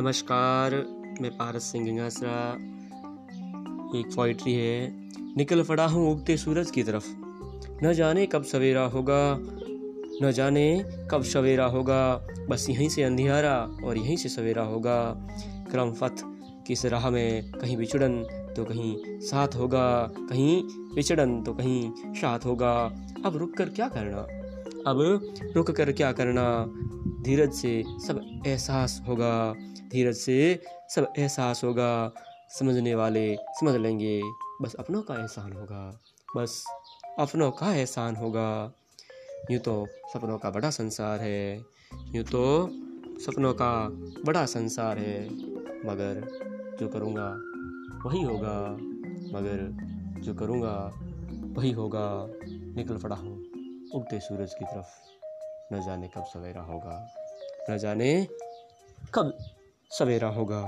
नमस्कार, मैं पारस सिंह गंगासरा, एक पोइट्री है। निकल पड़ा हूँ उगते सूरज की तरफ़। न जाने कब सवेरा होगा, न जाने कब सवेरा होगा। बस यहीं से अंधियारा और यहीं से सवेरा होगा। क्रम फत, किस राह में कहीं बिछड़न तो कहीं साथ होगा। कहीं बिछड़न तो कहीं साथ होगा। अब रुक कर क्या करना? अब रुक कर क्या करना? धीरज से सब एहसास होगा। धीरज से सब एहसास होगा। समझने वाले समझ लेंगे। बस अपनों का एहसान होगा। बस अपनों का एहसान होगा। यूँ तो सपनों का बड़ा संसार है। यूँ तो सपनों का बड़ा संसार है। मगर जो करूँगा, वही होगा। मगर जो करूँगा, वही होगा। निकल पड़ा हूँ। उगते सूरज की तरफ़। न जाने कब सवेरा होगा न जाने कब सवेरा होगा।